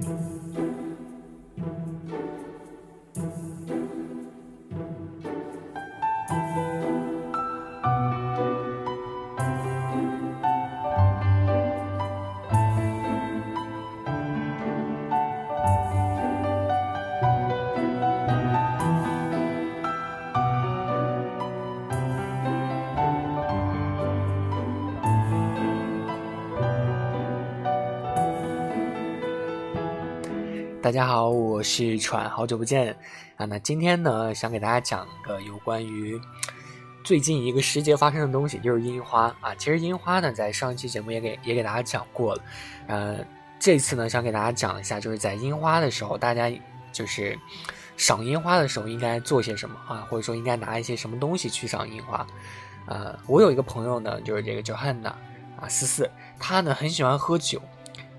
Música 大家好，我是喘，好久不见啊！那今天呢，想给大家讲个有关于最近一个时节发生的东西，就是樱花啊。其实樱花呢，在上一期节目也给也给大家讲过了，呃，这次呢，想给大家讲一下，就是在樱花的时候，大家就是赏樱花的时候应该做些什么啊，或者说应该拿一些什么东西去赏樱花。呃，我有一个朋友呢，就是这个叫汉娜啊，思思，他呢很喜欢喝酒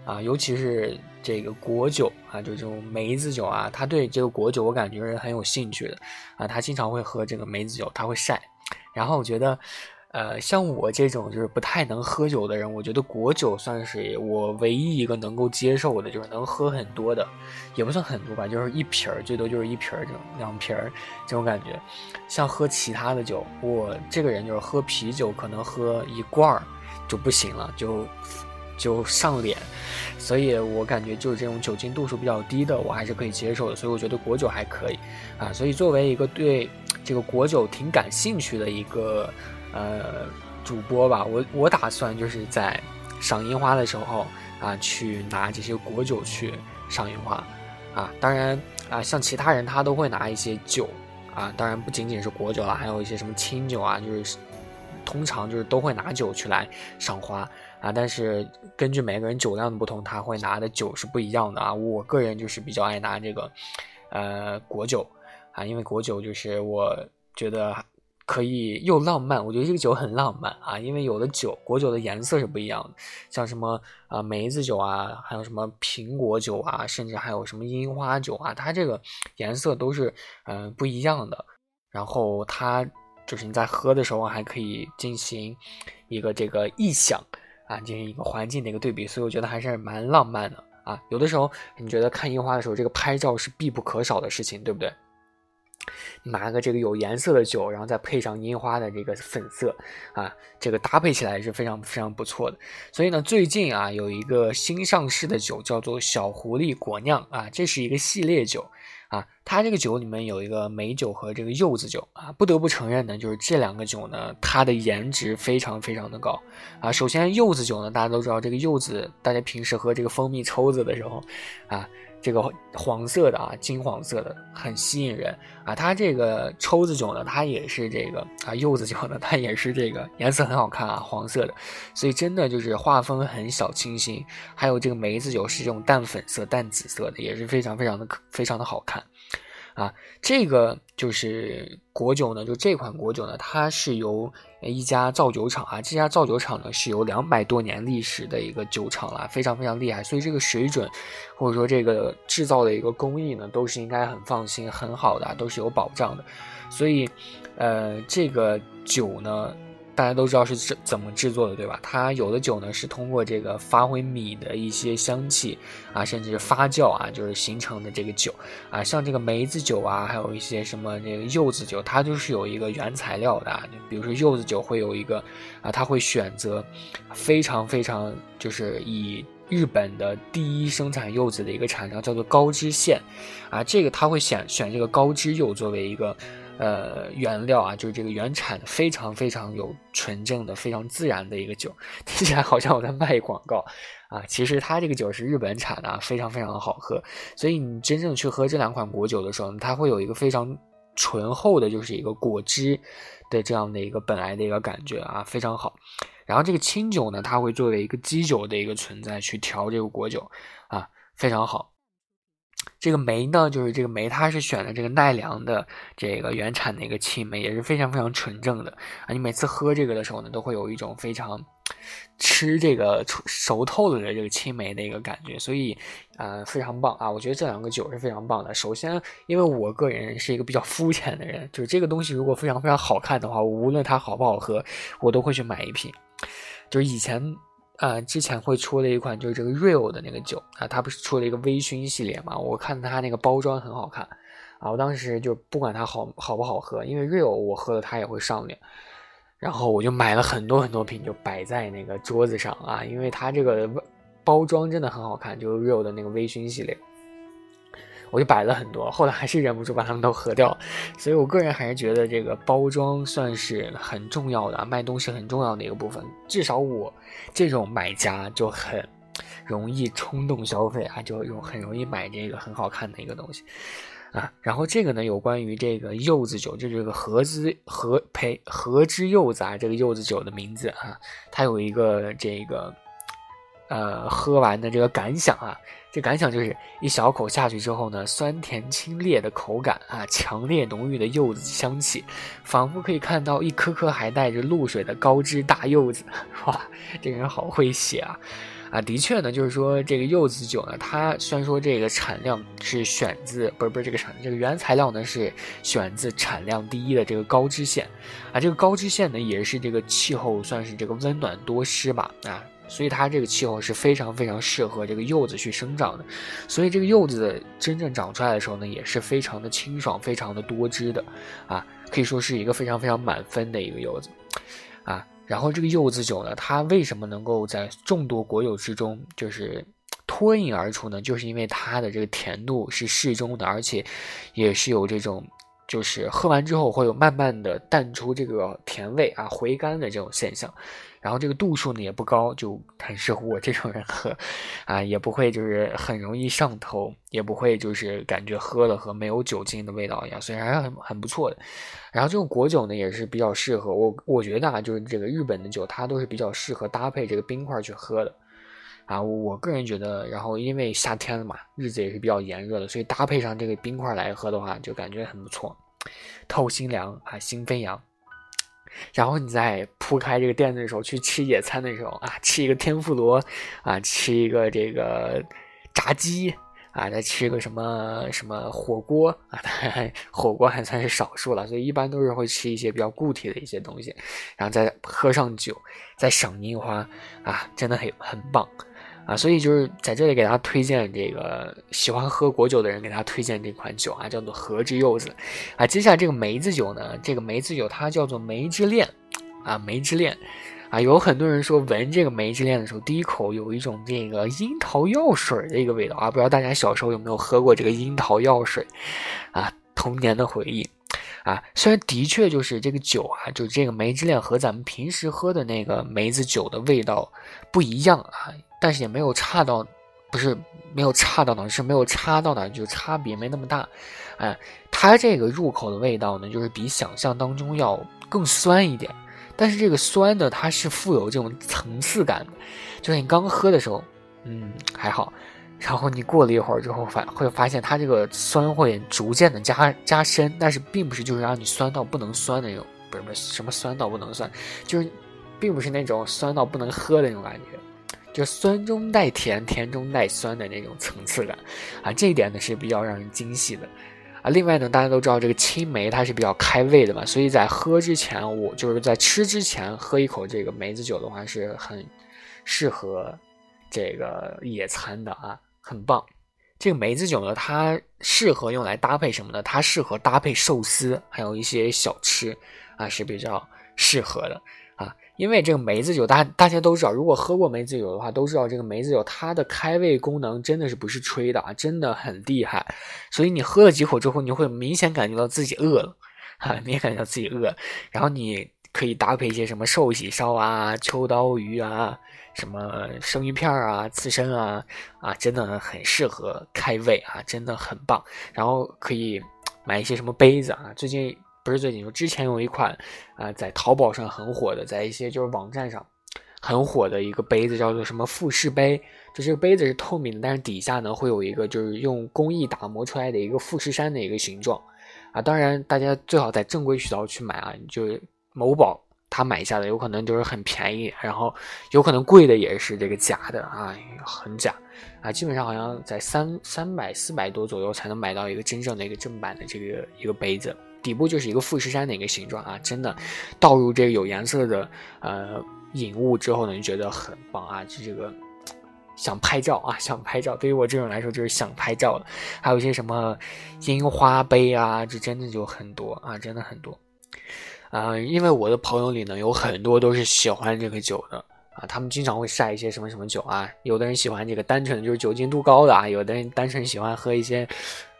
啊，尤其是。这个果酒啊，就这种梅子酒啊，他对这个果酒我感觉是很有兴趣的啊。他经常会喝这个梅子酒，他会晒。然后我觉得，呃，像我这种就是不太能喝酒的人，我觉得果酒算是我唯一一个能够接受的，就是能喝很多的，也不算很多吧，就是一瓶儿，最多就是一瓶儿这种两瓶儿这种感觉。像喝其他的酒，我这个人就是喝啤酒可能喝一罐儿就不行了，就。就上脸，所以我感觉就是这种酒精度数比较低的，我还是可以接受的。所以我觉得果酒还可以，啊，所以作为一个对这个果酒挺感兴趣的一个呃主播吧，我我打算就是在赏樱花的时候啊，去拿这些果酒去赏樱花，啊，当然啊，像其他人他都会拿一些酒，啊，当然不仅仅是果酒了，还有一些什么清酒啊，就是通常就是都会拿酒去来赏花。啊，但是根据每个人酒量的不同，他会拿的酒是不一样的啊。我个人就是比较爱拿这个，呃，果酒啊，因为果酒就是我觉得可以又浪漫，我觉得这个酒很浪漫啊。因为有的酒果酒的颜色是不一样的，像什么啊梅子酒啊，还有什么苹果酒啊，甚至还有什么樱花酒啊，它这个颜色都是嗯不一样的。然后它就是你在喝的时候还可以进行一个这个臆想。啊，进行一个环境的一个对比，所以我觉得还是蛮浪漫的啊。有的时候你觉得看樱花的时候，这个拍照是必不可少的事情，对不对？拿个这个有颜色的酒，然后再配上樱花的这个粉色，啊，这个搭配起来是非常非常不错的。所以呢，最近啊有一个新上市的酒叫做小狐狸果酿啊，这是一个系列酒。啊，它这个酒里面有一个梅酒和这个柚子酒啊，不得不承认呢，就是这两个酒呢，它的颜值非常非常的高啊。首先柚子酒呢，大家都知道这个柚子，大家平时喝这个蜂蜜抽子的时候，啊。这个黄色的啊，金黄色的很吸引人啊。它这个抽子酒呢，它也是这个啊，柚子酒呢，它也是这个颜色很好看啊，黄色的。所以真的就是画风很小清新。还有这个梅子酒是这种淡粉色、淡紫色的，也是非常非常的非常的好看。啊，这个就是果酒呢，就这款果酒呢，它是由一家造酒厂啊，这家造酒厂呢是有两百多年历史的一个酒厂了，非常非常厉害，所以这个水准或者说这个制造的一个工艺呢，都是应该很放心、很好的，都是有保障的。所以，呃，这个酒呢。大家都知道是怎怎么制作的，对吧？它有的酒呢是通过这个发挥米的一些香气啊，甚至是发酵啊，就是形成的这个酒啊。像这个梅子酒啊，还有一些什么这个柚子酒，它就是有一个原材料的。就比如说柚子酒会有一个啊，它会选择非常非常就是以日本的第一生产柚子的一个产量叫做高知县啊，这个它会选选这个高知柚作为一个。呃，原料啊，就是这个原产，非常非常有纯正的、非常自然的一个酒，听起来好像我在卖广告啊。其实它这个酒是日本产的，啊非常非常的好喝。所以你真正去喝这两款果酒的时候，它会有一个非常醇厚的，就是一个果汁的这样的一个本来的一个感觉啊，非常好。然后这个清酒呢，它会作为一个基酒的一个存在去调这个果酒啊，非常好。这个梅呢，就是这个梅，它是选的这个奈良的这个原产的一个青梅，也是非常非常纯正的啊。你每次喝这个的时候呢，都会有一种非常吃这个熟透了的这个青梅的一个感觉，所以呃非常棒啊。我觉得这两个酒是非常棒的。首先，因为我个人是一个比较肤浅的人，就是这个东西如果非常非常好看的话，无论它好不好喝，我都会去买一瓶。就是以前。呃，之前会出了一款就是这个 Real 的那个酒啊，它不是出了一个微醺系列嘛？我看它那个包装很好看啊，我当时就不管它好好不好喝，因为 Real 我喝了它也会上脸，然后我就买了很多很多瓶，就摆在那个桌子上啊，因为它这个包装真的很好看，就是 Real 的那个微醺系列。我就摆了很多，后来还是忍不住把它们都喝掉，所以我个人还是觉得这个包装算是很重要的啊，卖东西很重要的一个部分。至少我这种买家就很容易冲动消费啊，就容很容易买这个很好看的一个东西啊。然后这个呢，有关于这个柚子酒，就这个和之和呸和之柚子啊，这个柚子酒的名字啊，它有一个这个。呃，喝完的这个感想啊，这感想就是一小口下去之后呢，酸甜清冽的口感啊，强烈浓郁的柚子香气，仿佛可以看到一颗颗还带着露水的高枝大柚子。哇，这个人好会写啊！啊，的确呢，就是说这个柚子酒呢，它虽然说这个产量是选自不是不是这个产这个原材料呢是选自产量第一的这个高知县，啊，这个高知县呢也是这个气候算是这个温暖多湿吧，啊。所以它这个气候是非常非常适合这个柚子去生长的，所以这个柚子真正长出来的时候呢，也是非常的清爽、非常的多汁的，啊，可以说是一个非常非常满分的一个柚子，啊，然后这个柚子酒呢，它为什么能够在众多果酒之中就是脱颖而出呢？就是因为它的这个甜度是适中的，而且也是有这种就是喝完之后会有慢慢的淡出这个甜味啊回甘的这种现象。然后这个度数呢也不高，就很适合我这种人喝，啊，也不会就是很容易上头，也不会就是感觉喝了和没有酒精的味道一样，所以还是很很不错的。然后这种果酒呢也是比较适合我，我觉得啊，就是这个日本的酒它都是比较适合搭配这个冰块去喝的，啊，我个人觉得，然后因为夏天了嘛，日子也是比较炎热的，所以搭配上这个冰块来喝的话，就感觉很不错，透心凉啊，心飞扬。然后你在铺开这个垫子的时候，去吃野餐的时候啊，吃一个天妇罗，啊，吃一个这个炸鸡，啊，再吃个什么什么火锅啊，火锅还算是少数了，所以一般都是会吃一些比较固体的一些东西，然后再喝上酒，再赏樱花，啊，真的很很棒。啊，所以就是在这里给大家推荐这个喜欢喝果酒的人，给大家推荐这款酒啊，叫做和之柚子。啊，接下来这个梅子酒呢，这个梅子酒它叫做梅之恋，啊，梅之恋，啊，有很多人说闻这个梅之恋的时候，第一口有一种这个樱桃药水的一个味道啊，不知道大家小时候有没有喝过这个樱桃药水，啊，童年的回忆。啊，虽然的确就是这个酒啊，就这个梅之恋和咱们平时喝的那个梅子酒的味道不一样啊，但是也没有差到，不是没有差到哪，是没有差到哪，就差别没那么大。哎，它这个入口的味道呢，就是比想象当中要更酸一点，但是这个酸呢，它是富有这种层次感的，就是你刚喝的时候，嗯，还好。然后你过了一会儿之后，发会发现它这个酸会逐渐的加加深，但是并不是就是让你酸到不能酸的那种，不是不是什么酸到不能酸，就是并不是那种酸到不能喝的那种感觉，就酸中带甜，甜中带酸的那种层次感，啊，这一点呢是比较让人惊喜的，啊，另外呢，大家都知道这个青梅它是比较开胃的嘛，所以在喝之前，我就是在吃之前喝一口这个梅子酒的话是很适合这个野餐的啊。很棒，这个梅子酒呢，它适合用来搭配什么呢？它适合搭配寿司，还有一些小吃啊，是比较适合的。因为这个梅子酒，大大家都知道，如果喝过梅子酒的话，都知道这个梅子酒它的开胃功能真的是不是吹的啊，真的很厉害。所以你喝了几口之后，你会明显感觉到自己饿了，哈，明显感觉到自己饿，然后你可以搭配一些什么寿喜烧啊、秋刀鱼啊。什么生鱼片啊、刺身啊，啊，真的很适合开胃啊，真的很棒。然后可以买一些什么杯子啊，最近不是最近，就之前有一款啊，在淘宝上很火的，在一些就是网站上很火的一个杯子，叫做什么富士杯。就这个杯子是透明的，但是底下呢会有一个就是用工艺打磨出来的一个富士山的一个形状啊。当然，大家最好在正规渠道去买啊，就某宝。他买下的有可能就是很便宜，然后有可能贵的也是这个假的啊，很假啊，基本上好像在三三百四百多左右才能买到一个真正的一个正版的这个一个杯子，底部就是一个富士山的一个形状啊，真的倒入这个有颜色的呃饮物之后呢，就觉得很棒啊，就这个想拍照啊，想拍照。对于我这种来说，就是想拍照了。还有一些什么樱花杯啊，这真的就很多啊，真的很多。啊，因为我的朋友里呢，有很多都是喜欢这个酒的啊，他们经常会晒一些什么什么酒啊。有的人喜欢这个单纯的就是酒精度高的啊，有的人单纯喜欢喝一些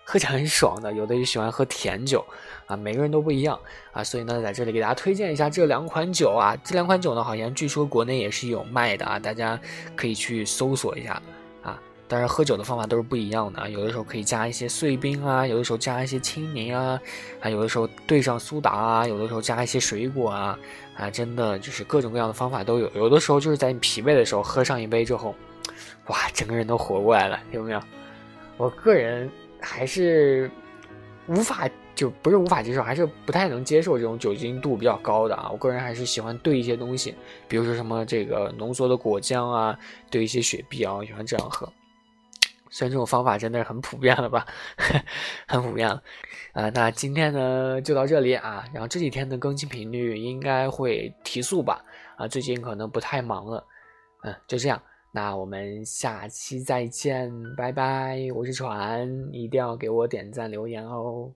喝起来很爽的，有的人喜欢喝甜酒啊，每个人都不一样啊。所以呢，在这里给大家推荐一下这两款酒啊，这两款酒呢，好像据说国内也是有卖的啊，大家可以去搜索一下啊。当然，喝酒的方法都是不一样的啊。有的时候可以加一些碎冰啊，有的时候加一些青柠啊，啊有的时候兑上苏打啊，有的时候加一些水果啊，啊，真的就是各种各样的方法都有。有的时候就是在你疲惫的时候喝上一杯之后，哇，整个人都活过来了，有没有？我个人还是无法，就不是无法接受，还是不太能接受这种酒精度比较高的啊。我个人还是喜欢兑一些东西，比如说什么这个浓缩的果浆啊，兑一些雪碧啊，我喜欢这样喝。虽然这种方法真的是很普遍了吧，很普遍了，啊，那今天呢就到这里啊，然后这几天的更新频率应该会提速吧，啊，最近可能不太忙了，嗯，就这样，那我们下期再见，拜拜，我是船，一定要给我点赞留言哦。